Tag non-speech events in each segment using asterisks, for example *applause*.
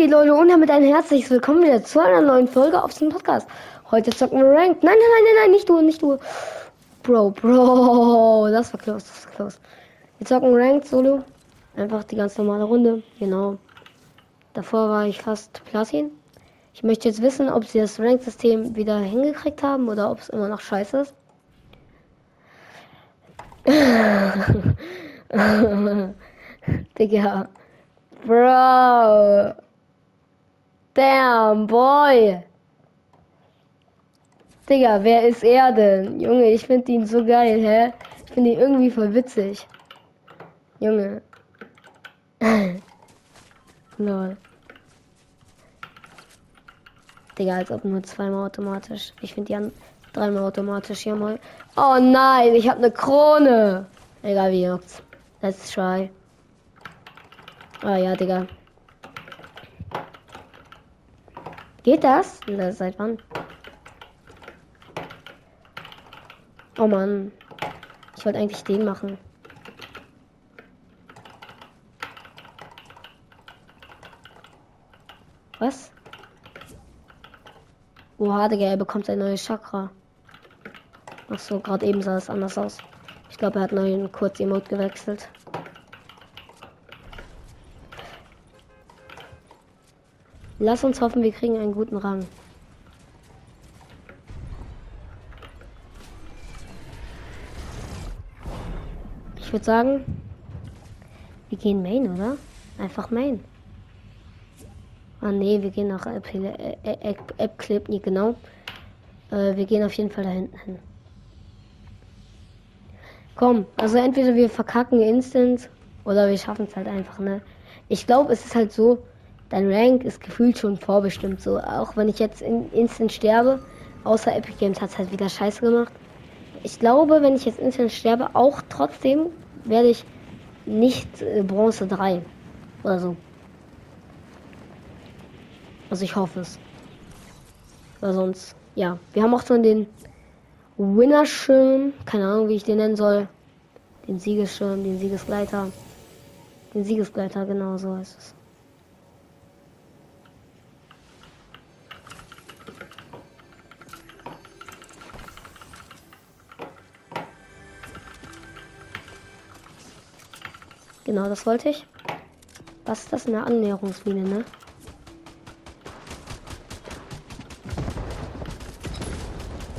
geht, Leute? Und damit ein herzliches Willkommen wieder zu einer neuen Folge auf diesem Podcast. Heute zocken wir Ranked. Nein, nein, nein, nein, nicht du, nicht du. Bro, Bro, das war close, das war close. Wir zocken Ranked Solo. Einfach die ganz normale Runde. Genau. Davor war ich fast Platin. Ich möchte jetzt wissen, ob sie das Rank-System wieder hingekriegt haben oder ob es immer noch scheiße ist. *laughs* Digga. Bro. Damn, boy. Digga, wer ist er denn? Junge, ich finde ihn so geil, hä? Ich finde ihn irgendwie voll witzig. Junge. *laughs* Lol. Digga, als ob nur zweimal automatisch. Ich finde die an dreimal automatisch hier mal. Oh nein, ich habe eine Krone. Egal wie juckt's. Let's try. Ah ja, Digga. Geht das? Seit wann? Oh Mann. Ich wollte eigentlich den machen. Was? Oha, Digga, er bekommt ein neues Chakra. Ach so, gerade eben sah es anders aus. Ich glaube, er hat neuen kurz Emote gewechselt. Lass uns hoffen, wir kriegen einen guten Rang. Ich würde sagen, wir gehen Main, oder? Einfach Main. Ah nee, wir gehen nach App, App, App Clip, nie genau. Äh, wir gehen auf jeden Fall da hinten hin. Komm, also entweder wir verkacken instant oder wir schaffen es halt einfach, ne? Ich glaube, es ist halt so, dein Rank ist gefühlt schon vorbestimmt. So, auch wenn ich jetzt in instant sterbe, außer Epic Games hat es halt wieder scheiße gemacht. Ich glaube, wenn ich jetzt instant sterbe, auch trotzdem werde ich nicht äh, Bronze 3 oder so. Also ich hoffe es. Weil sonst, ja. Wir haben auch schon den Winnerschirm, keine Ahnung, wie ich den nennen soll. Den Siegesschirm, den Siegesgleiter. Den Siegesgleiter, genau so ist es. Genau, das wollte ich. Was ist das? Eine Annäherungsmine, ne?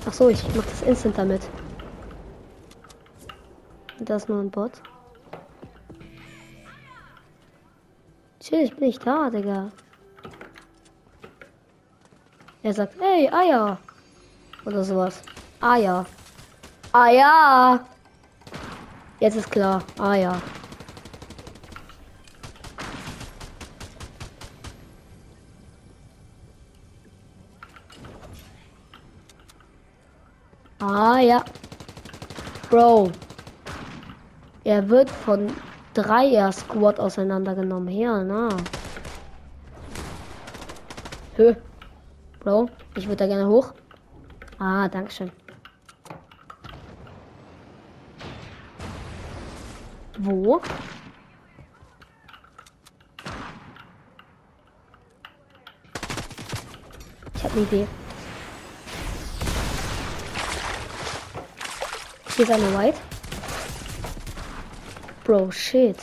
Ach so, ich mach das instant damit. Das ist nur ein Bot. Chill, ich bin nicht da, Digga. Er sagt, hey, Eier. Oder sowas. Eier. Eier. Jetzt ist klar. Eier. Ah ja. Bro. Er wird von Dreier Squad auseinandergenommen. Her, na. Hö. Bro, ich würde da gerne hoch. Ah, Dankeschön. Wo? Ich habe eine Idee. Hier ist White. Bro, shit.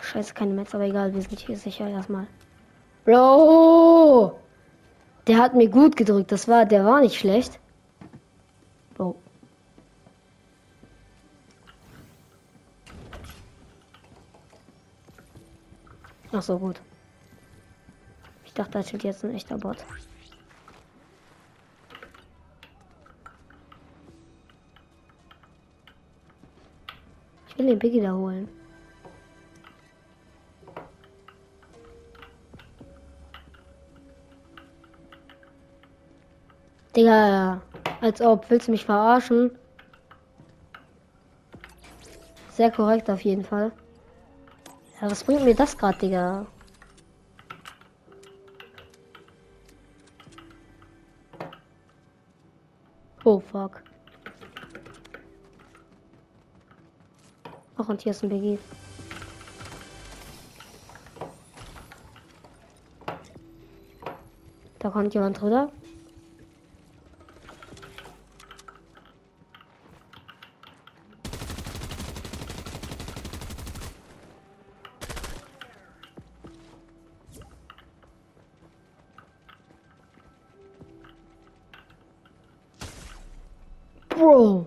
Scheiße, keine Metz, aber egal, wir sind hier sicher erstmal. Bro! Der hat mir gut gedrückt, das war, der war nicht schlecht. Ach so, gut. Ich dachte, da steht jetzt ein echter Bot. Ich will den Biggie da holen. Digga, als ob, willst du mich verarschen? Sehr korrekt auf jeden Fall. Ja, was bringt mir das gerade, Digga? Oh, fuck. Ach, und hier ist ein BG. Da kommt jemand drüber. Bro.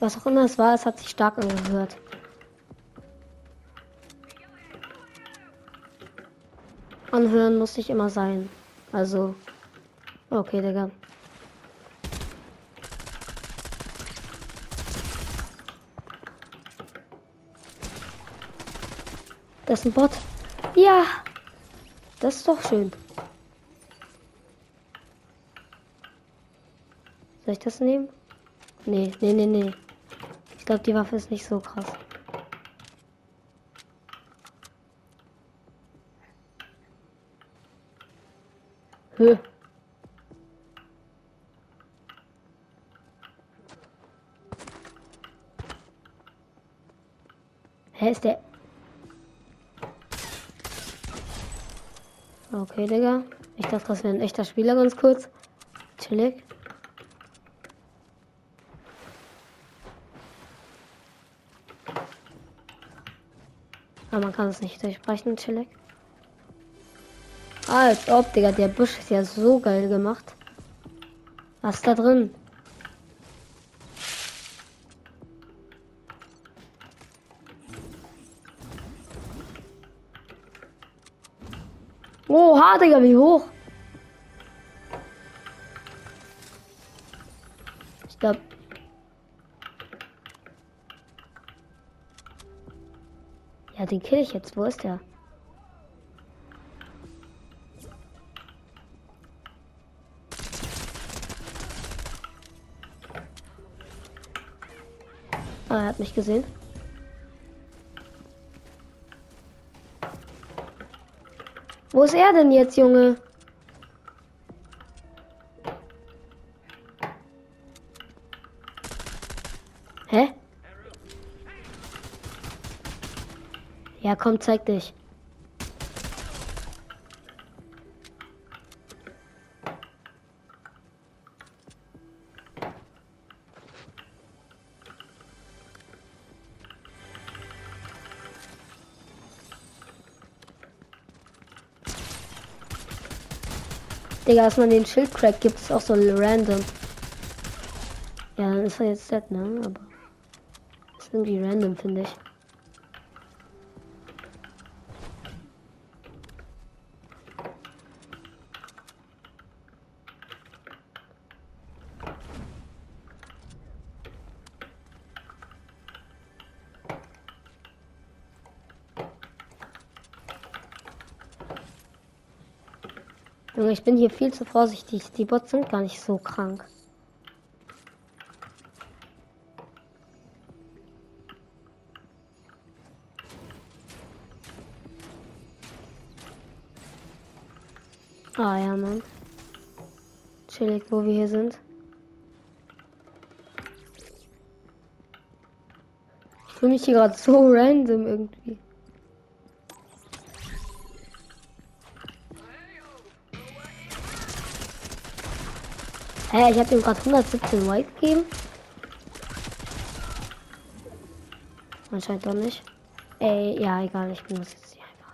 Was auch immer es war, es hat sich stark angehört. Anhören muss ich immer sein. Also. Okay, Digga. Das ist ein Bot. Ja. Das ist doch schön. Soll ich das nehmen? Nee, nee, nee, nee. Ich glaube, die Waffe ist nicht so krass. Hö. Hä, ist der... Okay, Digga. Ich dachte, das wäre ein echter Spieler ganz kurz. Chillig. Aber man kann es nicht durchbrechen, chillig. Als ob, Digga, der Busch ist ja so geil gemacht. Was ist da drin? Oha, Digga, wie hoch? Ich glaube, den kill ich jetzt. Wo ist der? Ah, er hat mich gesehen. Wo ist er denn jetzt, Junge? Hä? Ja, komm, zeig dich. Digga, dass man den Schildcrack gibt, ist auch so random. Ja, dann ist er jetzt set, ne? Aber ist irgendwie random, finde ich. Junge, ich bin hier viel zu vorsichtig. Die Bots sind gar nicht so krank. Ah ja, Mann. Chillig, wo wir hier sind. Ich fühle mich hier gerade so *laughs* random irgendwie. Hä, ich habe ihm gerade 117 White gegeben. Anscheinend doch nicht. Ey, ja, egal, ich benutze jetzt hier einfach.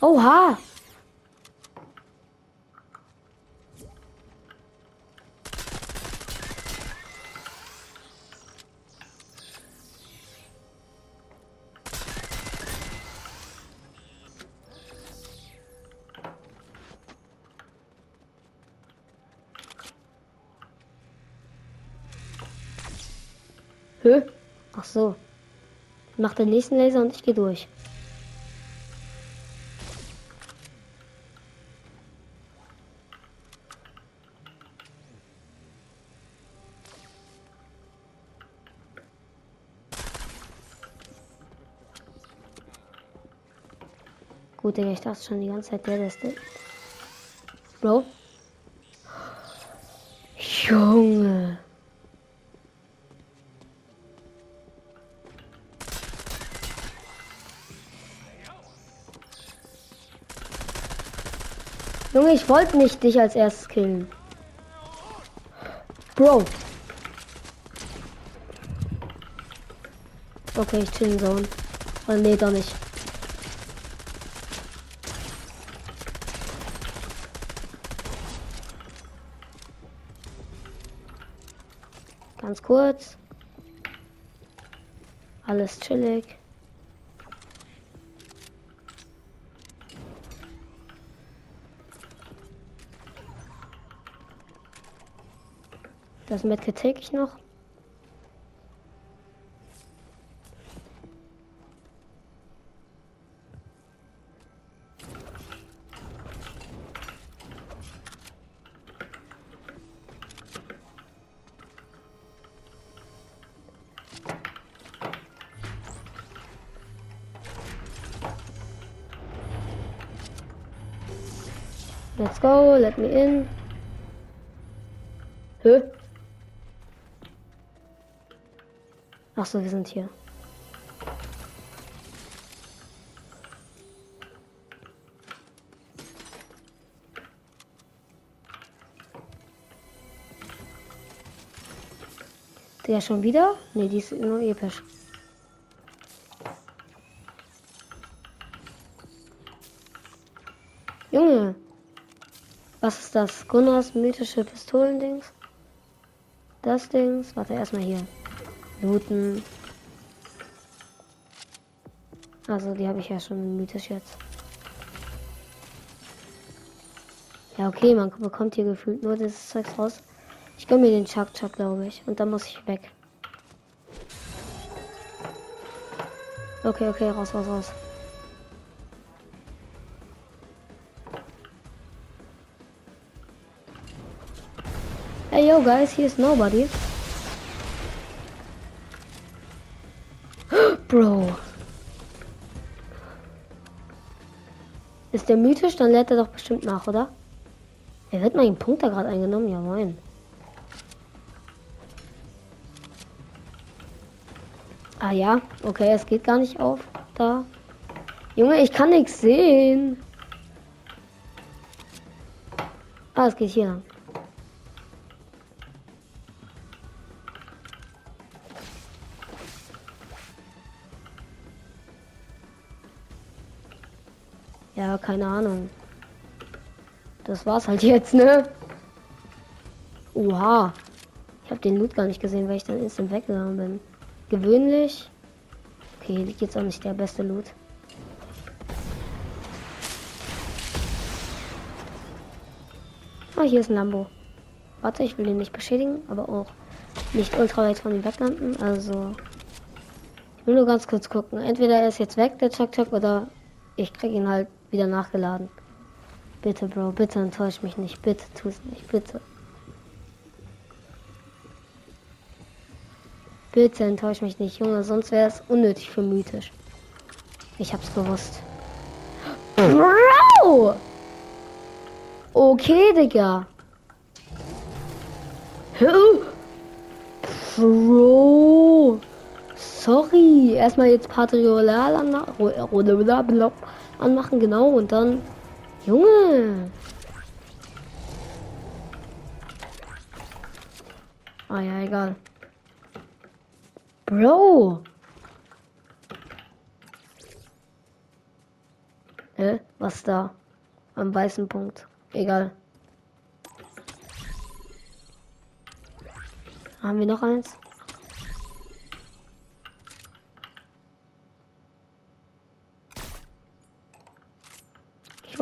Oha! Hö? Ach so. Mach den nächsten Laser und ich gehe durch. Gut, Digga, ich dachte schon die ganze Zeit, der ist. Bro. Junge. Junge, ich wollte nicht dich als erstes killen. Bro. Okay, ich chill Zone. Oh, nee, doch nicht. Ganz kurz. Alles chillig. Das Medkit take ich noch. Let's go, let me in. Hä? Ach so, wir sind hier. Der schon wieder? Ne, die ist nur episch. Junge. Was ist das? Gunnars mythische Pistolendings? Das Dings? Warte, erstmal hier. Looten. Also die habe ich ja schon mythisch jetzt. Ja, okay, man bekommt hier gefühlt nur das Zeugs raus. Ich gönne mir den Chuck Chuck, glaube ich. Und dann muss ich weg. Okay, okay, raus, raus, raus. Hey, yo, guys, here's nobody. Der mythisch? Dann lädt er doch bestimmt nach, oder? Er wird mal einen Punkt da gerade eingenommen. Ja, moin. Ah ja, okay, es geht gar nicht auf. Da. Junge, ich kann nichts sehen. Ah, es geht hier lang. Keine Ahnung. Das war's halt *laughs* jetzt, ne? Oha. Ich habe den Loot gar nicht gesehen, weil ich dann instant weggegangen bin. Gewöhnlich. Okay, liegt jetzt auch nicht der beste Loot. Ah, hier ist ein Lambo. Warte, ich will ihn nicht beschädigen, aber auch nicht ultra weit von ihm weglanden. Also, ich will nur ganz kurz gucken. Entweder er ist jetzt weg, der Chuck Chuck, oder ich krieg ihn halt wieder nachgeladen. Bitte, Bro, bitte enttäusch mich nicht. Bitte, tu es nicht, bitte. Bitte enttäusch mich nicht, Junge, sonst wäre es unnötig für mythisch. Ich hab's gewusst. Bro! Okay, Digga. Bro. Sorry. Erstmal jetzt Patriolal anmachen, genau, und dann. Junge. Ah ja, egal. Bro. Hä? Was da? Am weißen Punkt. Egal. Haben wir noch eins?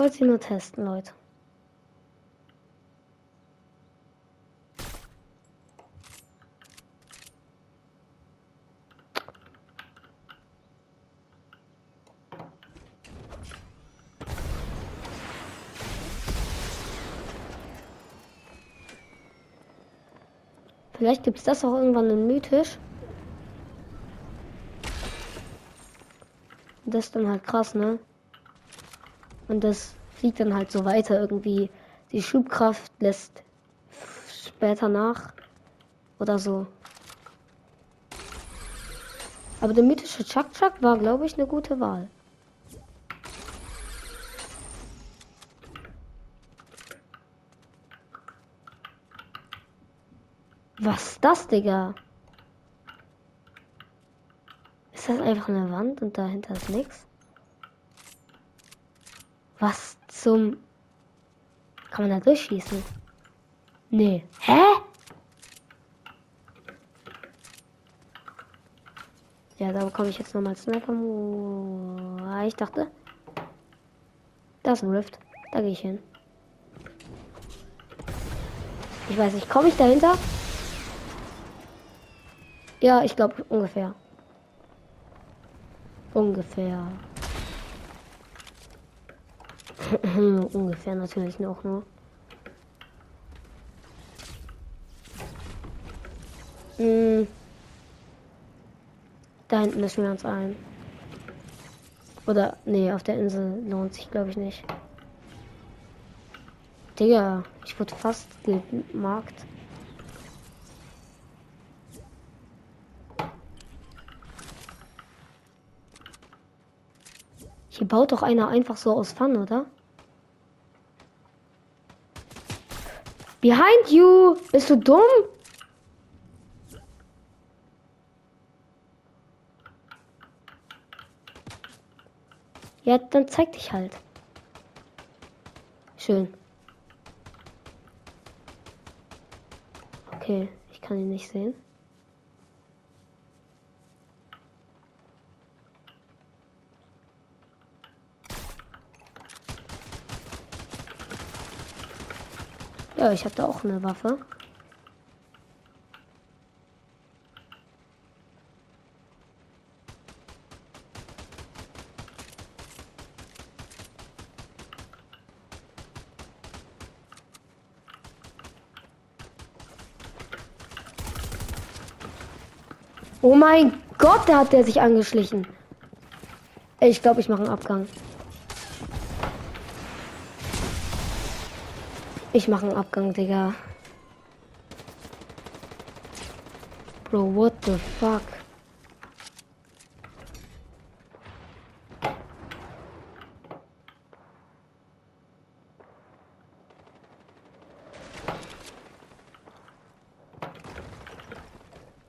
Wollte sie nur testen, Leute. Vielleicht gibt es das auch irgendwann in mythisch. Das ist dann halt krass, ne? Und das fliegt dann halt so weiter irgendwie. Die Schubkraft lässt später nach. Oder so. Aber der mythische Chuck Chuck war, glaube ich, eine gute Wahl. Was ist das, Digga? Ist das einfach eine Wand und dahinter ist nichts? Was zum... Kann man da durchschießen? Nee. Hä? Ja, da bekomme ich jetzt nochmal Sniper. Ah, ich dachte. Da ist ein Rift. Da gehe ich hin. Ich weiß nicht, komme ich dahinter? Ja, ich glaube ungefähr. Ungefähr. *clears throat* ungefähr natürlich noch nur. Hm. Da hinten müssen wir uns ein. Oder, nee, auf der Insel lohnt sich, glaube ich, nicht. Digga, ich wurde fast gemarkt. Hier baut doch einer einfach so aus Fun, oder? Behind you! Bist du dumm? Ja, dann zeig dich halt. Schön. Okay, ich kann ihn nicht sehen. Ja, ich hatte auch eine Waffe. Oh mein Gott, da hat der sich angeschlichen. Ich glaube, ich mache einen Abgang. Ich mache einen Abgang, Digga. Bro, what the fuck?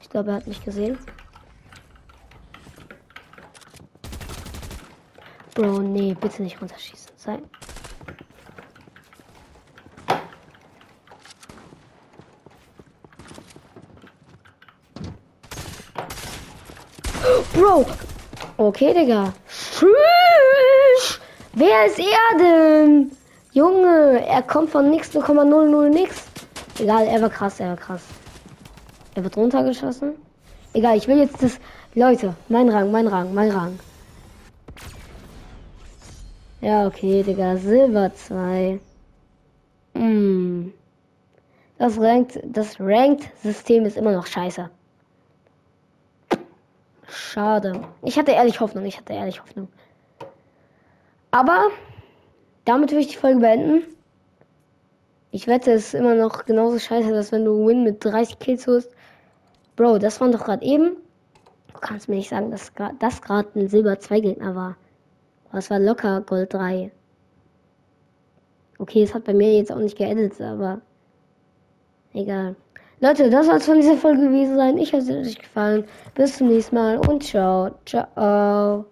Ich glaube, er hat mich gesehen. Bro, nee, bitte nicht runterschießen. Sei. Bro. Okay, Digga. Tschüss. Wer ist er denn? Junge, er kommt von nix 0,00 nix. Egal, er war krass, er war krass. Er wird runtergeschossen. Egal, ich will jetzt das. Leute, mein Rang, mein Rang, mein Rang. Ja, okay, Digga. Silber 2. Hm. Das Ranked, das Ranked-System ist immer noch scheiße. Schade. Ich hatte ehrlich Hoffnung. Ich hatte ehrlich Hoffnung. Aber damit würde ich die Folge beenden. Ich wette, es ist immer noch genauso scheiße, dass wenn du Win mit 30 Kills hast. Bro, das waren doch gerade eben. Du kannst mir nicht sagen, dass das gerade ein Silber 2 Gegner war. Das war locker Gold 3. Okay, es hat bei mir jetzt auch nicht geendet, aber egal. Leute, das soll es von dieser Folge gewesen sein. Ich hoffe, es hat euch gefallen. Bis zum nächsten Mal und ciao. Ciao.